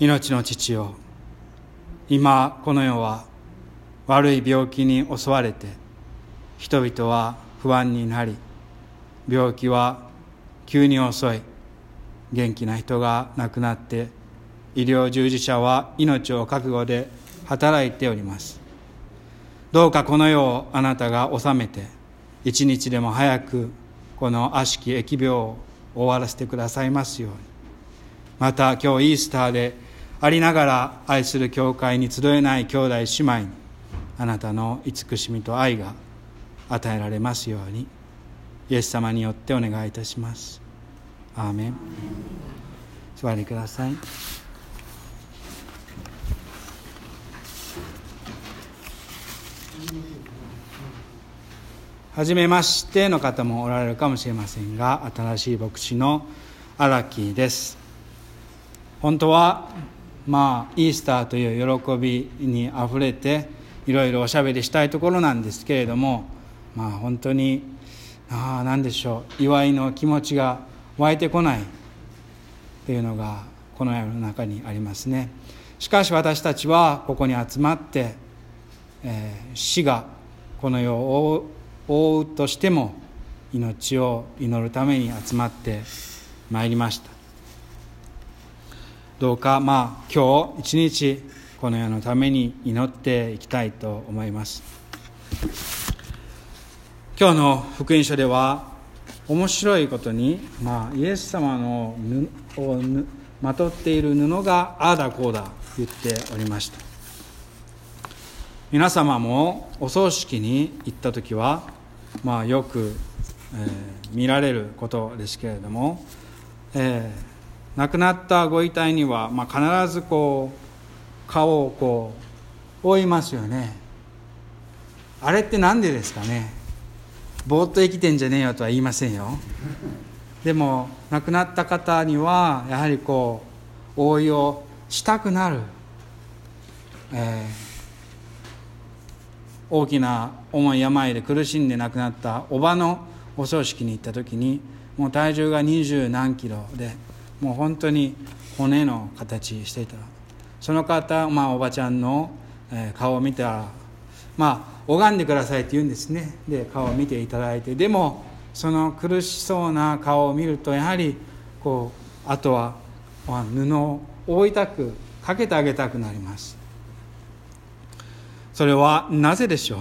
命の父よ。今この世は悪い病気に襲われて人々は不安になり病気は急に襲い元気な人が亡くなって医療従事者は命を覚悟で働いております。どうかこの世をあなたが治めて一日でも早くこの悪しき疫病を終わらせてくださいますように。また今日イースターでありながら愛する教会に集えない兄弟姉妹にあなたの慈しみと愛が与えられますようにイエス様によってお願いいたします。アーメン。座りください。はじめましての方もおられるかもしれませんが新しい牧師の荒木です。本当はまあイースターという喜びにあふれていろいろおしゃべりしたいところなんですけれどもまあ本当にあ何でしょう。祝いの気持ちが湧いてこないというのがこの世の中にありますね。しかし私たちはここに集まって、えー、死がこの世を覆うとしても命を祈るために集まってまいりました。どうかまあ今日一日この世のために祈っていきたいと思います。今日の福音書では面白いことに、まあ、イエス様のをまとっている布がああだこうだ言っておりました。皆様もお葬式に行った時はまあ、よく、えー、見られることですけれども、えー、亡くなったご遺体には、まあ、必ずこう顔をこう覆いますよね。あれって何でですかね。ぼーっと生きてんじゃねえよとは言いませんよ。でも亡くなった方にはやはりこう覆いをしたくなる、えー大きな重い病で苦しんで亡くなったおばのお葬式に行った時にもう体重が二十何キロでもう本当に骨の形していた。その方、まあ、おばちゃんの顔を見たらまあ拝んでくださいって言うんですね。で顔を見ていただいて。でもその苦しそうな顔を見るとやはりこうあとは布を覆いたくかけてあげたくなります。それはなぜでしょう？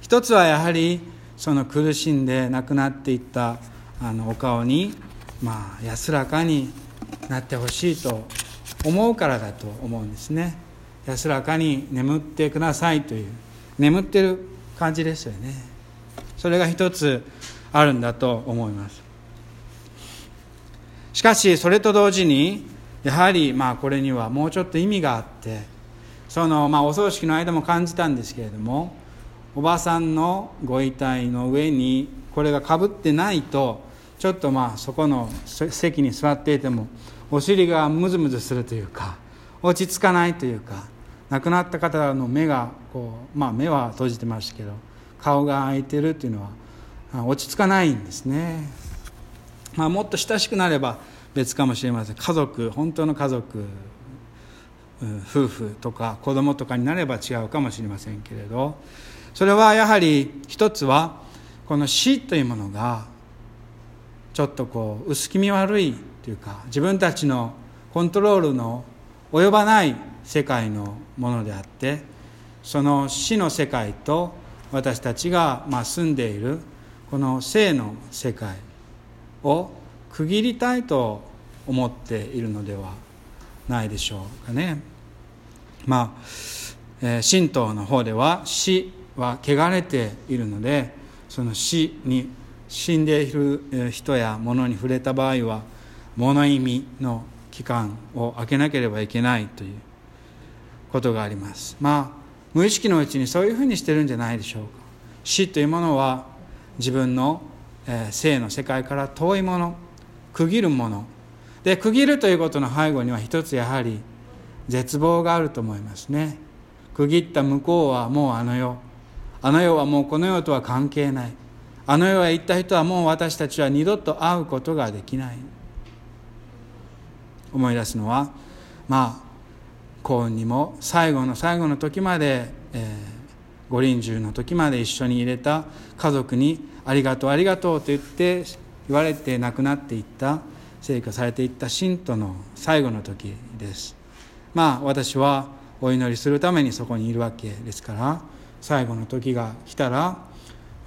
一つはやはりその苦しんで亡くなっていったあのお顔にまあ安らかになってほしいと思うからだと思うんですね。安らかに眠ってくださいという眠ってる感じですよね。それが一つあるんだと思います。しかしそれと同時にやはりまあこれにはもうちょっと意味があってそのまあお葬式の間も感じたんですけれどもおばさんのご遺体の上にこれがかぶってないとちょっとまあそこの席に座っていてもお尻がムズムズするというか落ち着かないというか亡くなった方の目がこうまあ目は閉じてましたけど顔が開いてるっていうのは落ち着かないんですね、まあ、もっと親しくなれば別かもしれません。家族本当の家族夫婦とか子供とかになれば違うかもしれませんけれど。それはやはり一つはこの死というものがちょっとこう薄気味悪いというか自分たちのコントロールの及ばない世界のものであってその死の世界と私たちがま住んでいるこの生の世界を区切りたいと思っているのではないでしょうかね。まあ、えー、神道の方では死は汚れているのでその死に死んでいる人や物に触れた場合は物意味の期間を空けなければいけないということがあります。まあ無意識のうちにそういうふうにしてるんじゃないでしょうか。死というものは自分の生の世界から遠いもの区切るもの。で区切るということの背後には一つやはり絶望があると思いますね。区切った向こうはもうあの世。あの世はもうこの世とは関係ない。あの世へ行った人はもう私たちは二度と会うことができない。思い出すのはまあ幸運にも最後の最後の時まで、えー、五輪中の時まで一緒に入れた家族に「ありがとうありがとう」と言って言われて亡くなっていった成果されていった信徒の最後の時です。まあ私はお祈りするためにそこにいるわけですから最後の時が来たら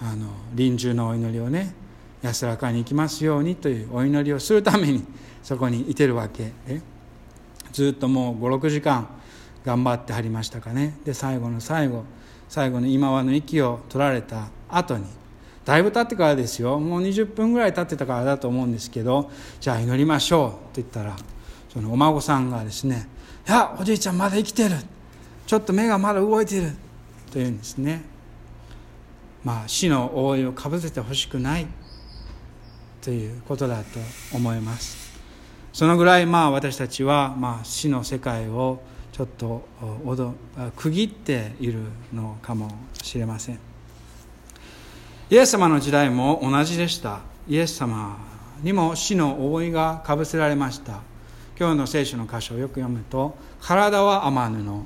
あの臨終のお祈りをね安らかに行きますようにというお祈りをするためにそこにいてるわけ。でずっともう56時間頑張ってはりましたかね。で最後の最後最後の今はの息を取られた後にだいぶ経ってからですよ。もう20分ぐらい経ってたからだと思うんですけどじゃあ祈りましょうと言ったらそのお孫さんがですね「いやおじいちゃんまだ生きてる。ちょっと目がまだ動いてる」というんですね。まあ死の覆いをかぶせてほしくない。ということだと思います。そのぐらいまあ私たちはまあ死の世界をちょっと区切っているのかもしれません。イエス様の時代も同じでした。イエス様にも死の覆いがかぶせられました。今日の聖書の箇所をよく読むと体は天布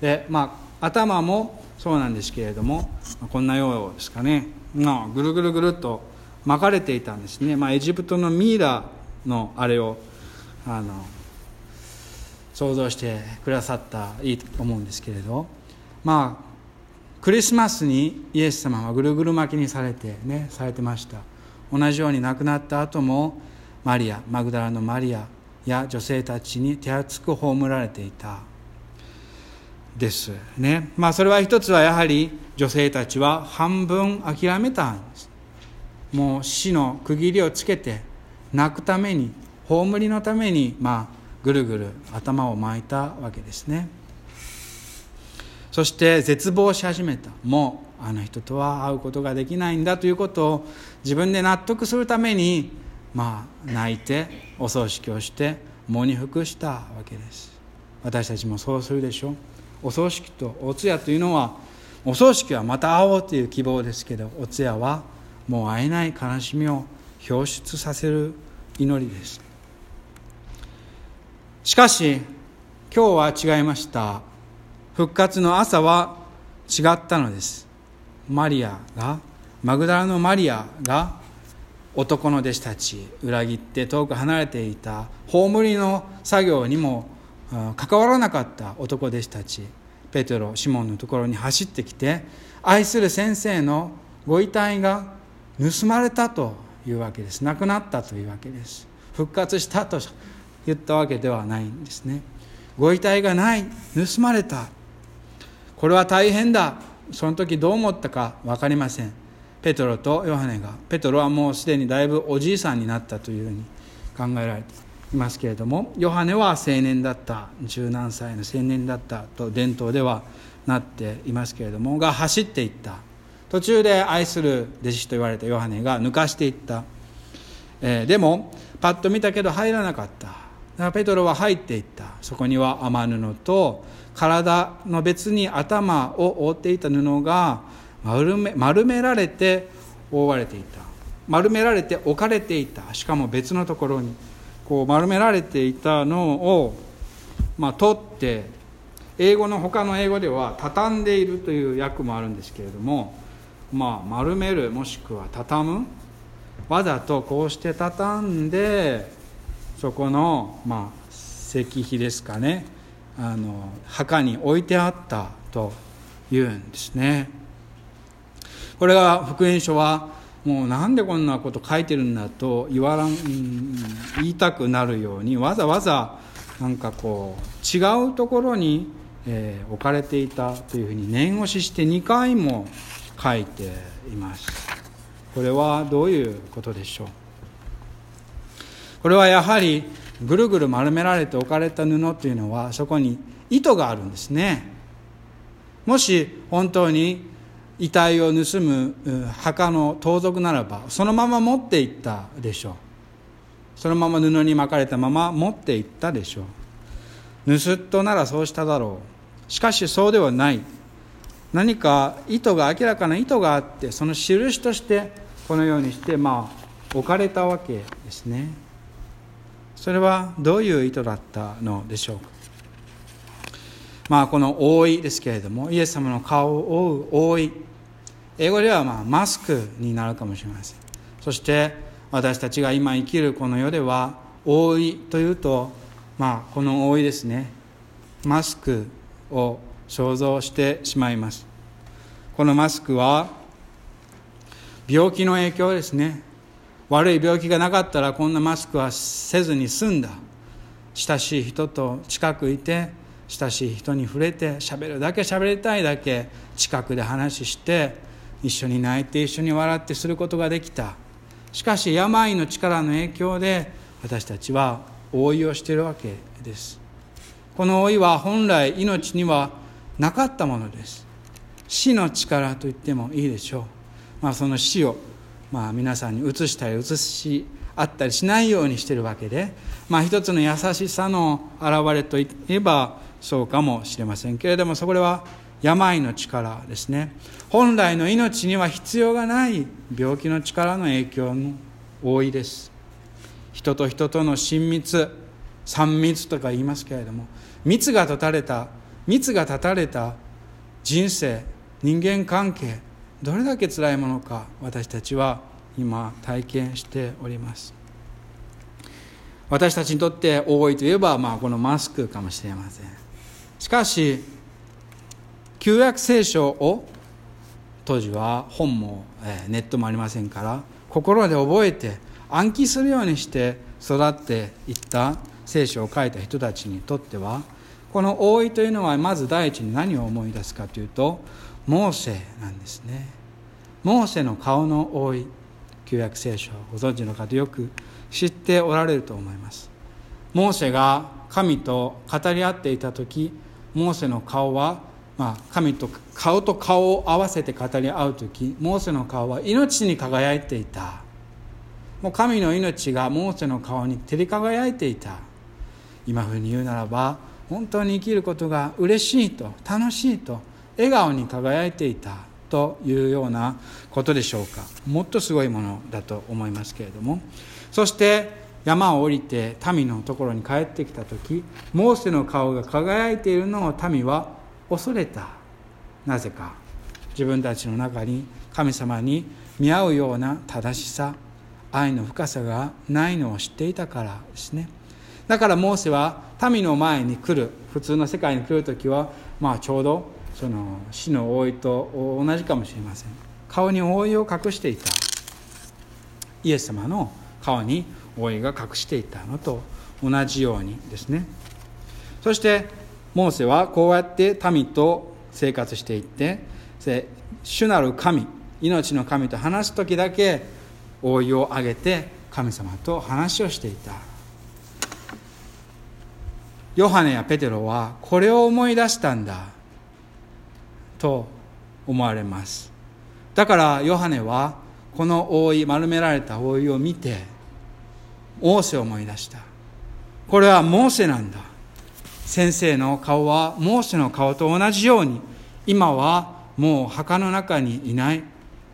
で、まあ、頭もそうなんですけれどもこんなようですかね、まあ、ぐるぐるぐるっと巻かれていたんですね、まあ、エジプトのミイラのあれをあの想像してくださったいいと思うんですけれど。まあクリスマスにイエス様はぐるぐる巻きにされてねされてました。同じように亡くなった後もマリアマグダラのマリアや女性たちに手厚く葬られていた。ですね。まあそれは一つはやはり女性たちは半分諦めたんです。もう死の区切りをつけて泣くために葬りのためにまあぐるぐる頭を巻いたわけですね。そして絶望し始めた。もうあの人とは会うことができないんだということを自分で納得するためにまあ泣いてお葬式をして喪に服したわけです。私たちもそうするでしょう。お葬式とお通夜というのはお葬式はまた会おうという希望ですけどお通夜はもう会えない悲しみを表出させる祈りです。しかし今日は違いました。復活の朝は違ったのです。マリアがマグダラのマリアが男の弟子たち裏切って遠く離れていた葬りの作業にも関わらなかった男弟子たちペテロシモンのところに走ってきて愛する先生のご遺体が盗まれたというわけです。亡くなったというわけです。復活したと言ったわけではないんですね。ご遺体がない盗まれた。これは大変だ。その時どう思ったか分かりません。ペトロとヨハネが。ペトロはもうすでにだいぶおじいさんになったというふうに考えられています。いますけれどもヨハネは青年だった十何歳の青年だったと伝統ではなっていますけれどもが走っていった。途中で愛する弟子と言われたヨハネが抜かしていった、えー、でもパッと見たけど入らなかった。だからペトロは入っていった。そこには雨布と体の別に頭を覆っていた布が丸め丸められて覆われていた。丸められて置かれていた。しかも別のところに。こう丸められていたのを、まあ、取って英語の他の英語では畳んでいるという訳もあるんですけれども、まあ、丸めるもしくは畳むわざとこうして畳んでそこの、まあ、石碑ですかねあの墓に置いてあったというんですね。これが福音書はもうなんでこんなこと書いてるんだと言わらん言いたくなるようにわざわざなんかこう違うところに、えー、置かれていたというふうに念押しして2回も書いていますこれはどういうことでしょう？これはやはりぐるぐる丸められて置かれた布というのはそこに糸があるんですね。もし本当に遺体を盗む墓の盗賊ならばそのまま持っていったでしょう。そのまま布に巻かれたまま持っていったでしょう。盗っ人ならそうしただろう。しかしそうではない。何か意図が明らかな意図があってその印としてこのようにしてまあ置かれたわけですね。それはどういう意図だったのでしょうか。まあこの覆いですけれどもイエス様の顔を覆う覆い英語ではまあマスクになるかもしれません。そして私たちが今生きるこの世では覆いというとまあこの覆いですね。マスクを想像してしまいます。このマスクは病気の影響ですね。悪い病気がなかったらこんなマスクはせずに済んだ。親しい人と近くいて親しい人に触れて喋るだけ喋りたいだけ近くで話して一緒に泣いて一緒に笑ってすることができた。しかし病の力の影響で私たちは覆いをしているわけです。この老いは本来命にはなかったものです。死の力と言ってもいいでしょう、まあ、その死を、まあ、皆さんに移したり移しあったりしないようにしているわけで、まあ、一つの優しさの表れといえばそうかもしれませんけれどもそこでは病の力ですね。本来の命には必要がない病気の力の影響も多いです。人と人との親密三密とか言いますけれども密が断たれた密が断たれた人生人間関係どれだけ辛いものか私たちは今体験しております。私たちにとって多いといえば、まあ、このマスクかもしれません。しかし旧約聖書を当時は本も、ネットもありませんから心で覚えて暗記するようにして育っていった聖書を書いた人たちにとってはこの「覆い」というのはまず第一に何を思い出すかというとモーセなんですね。モーセの顔の覆い旧約聖書ご存知の方よく知っておられると思います。モーセが神と語り合っていた時モーセの顔は、まあ、神と顔と顔を合わせて語り合う時モーセの顔は命に輝いていた。もう神の命がモーセの顔に照り輝いていた。今風に言うならば本当に生きることが嬉しいと楽しいと笑顔に輝いていたというようなことでしょうか。もっとすごいものだと思いますけれども。そして山を降りて民のところに帰ってきた時モーセの顔が輝いているのを民は恐れた。なぜか。自分たちの中に神様に見合うような正しさ。愛の深さがないのを知っていたからですね。だからモーセは民の前に来る。普通の世界に来る時は、まあ、ちょうどその死の覆いと同じかもしれません。顔に覆いを隠していた。イエス様の顔に覆いが隠していたのと同じようにですね。そしてモーセはこうやって民と生活していって主なる神命の神と話す時だけ覆いを上げて神様と話をしていた。ヨハネやペテロはこれを思い出したんだと思われます。だからヨハネはこの覆い丸められた覆いを見てモーセを思い出した。これはモーセなんだ。先生の顔はモーセの顔と同じように今はもう墓の中にいない。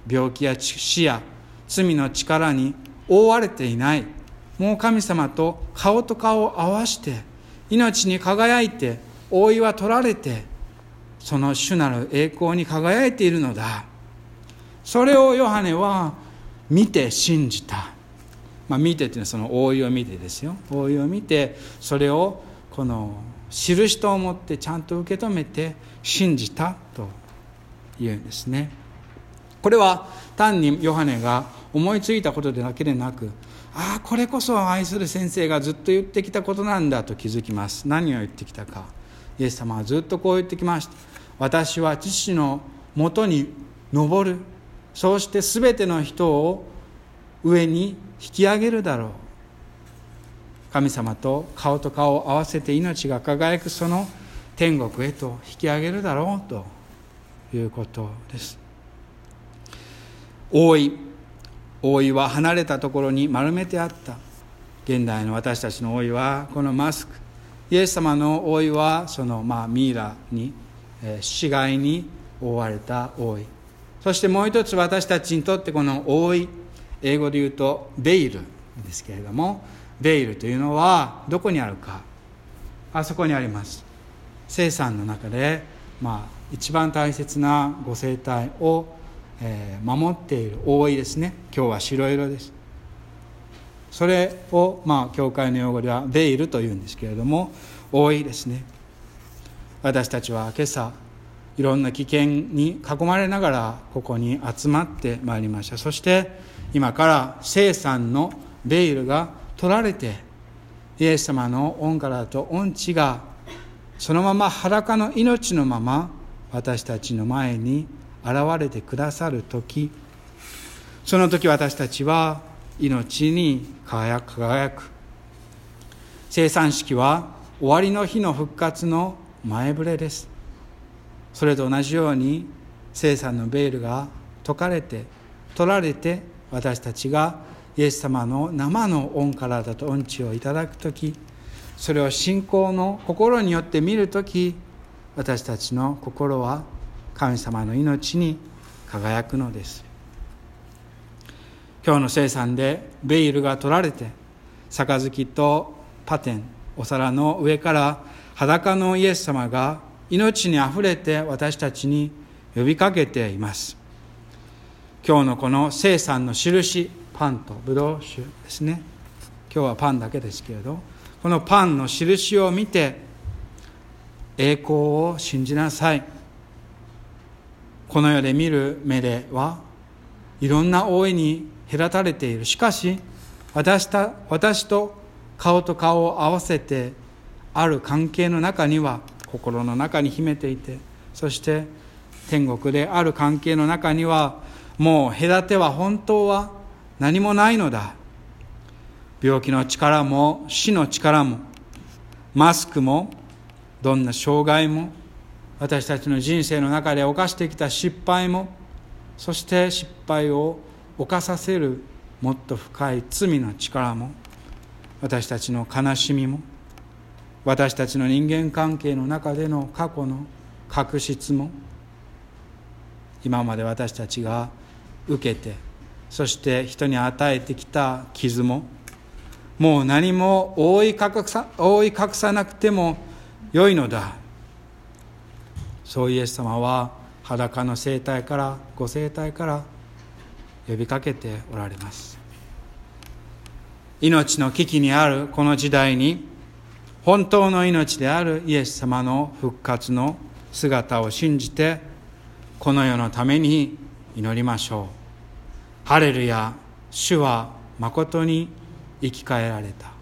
病気や死や罪の力に覆われていない。もう神様と顔と顔を合わして命に輝いて覆いは取られてその主なる栄光に輝いているのだ。それをヨハネは見て信じた。まあ、見てっていうのはその覆いを見てですよ。覆いを見てそれをこの印と思ってちゃんと受け止めて信じたというんですね。これは単にヨハネが思いついたことだけでなくああこれこそ愛する先生がずっと言ってきたことなんだと気づきます。何を言ってきたか。イエス様はずっとこう言ってきました。私は父のもとに登る。そうして全ての人を上に引き上げるだろう。神様と顔と顔を合わせて命が輝くその天国へと引き上げるだろうということです。覆い覆いは離れたところに丸めてあった現代の私たちの覆いはこのマスク。イエス様の覆いはその、まあ、ミイラに、えー、死骸に覆われた覆いそしてもう一つ私たちにとってこの覆い英語で言うとベイルですけれどもベイルというのはどこにあるか。あそこにあります。生産の中で、まあ、一番大切なご生態を、えー、守っている覆いですね。今日は白色です。それを、まあ、教会の用語ではベイルというんですけれども覆いですね。私たちは今朝いろんな危険に囲まれながらここに集まってまいりました。そして今から生産のベイルが取られてイエス様の恩からと恩地がそのまま裸の命のまま私たちの前に現れてくださる時。その時私たちは命に輝く輝く。生産式は終わりの日の復活の前触れです。それと同じように生産のベールが解かれて取られて私たちがイエス様の生の恩からだと恩知をいただく時それを信仰の心によって見る時私たちの心は神様の命に輝くのです。今日の生産でベイルが取られて杯とパテンお皿の上から裸のイエス様が命にあふれて私たちに呼びかけています。今日のこの生産の印パンとブドウ酒ですね。今日はパンだけですけれどこのパンの印を見て栄光を信じなさい。この世で見る目ではいろんな大いに隔たれている。しかし私た私と顔と顔を合わせてある関係の中には心の中に秘めていてそして天国である関係の中にはもう隔ては本当は何もないのだ。病気の力も死の力もマスクもどんな障害も私たちの人生の中で犯してきた失敗もそして失敗を犯させるもっと深い罪の力も私たちの悲しみも私たちの人間関係の中での過去の確執も今まで私たちが受けてそして人に与えてきた傷ももう何も覆い隠さ覆い隠さなくても良いのだ。そうイエス様は裸の生態からご生態から呼びかけておられます。命の危機にあるこの時代に本当の命であるイエス様の復活の姿を信じてこの世のために祈りましょう。ハレルヤ主は誠に生き返られた。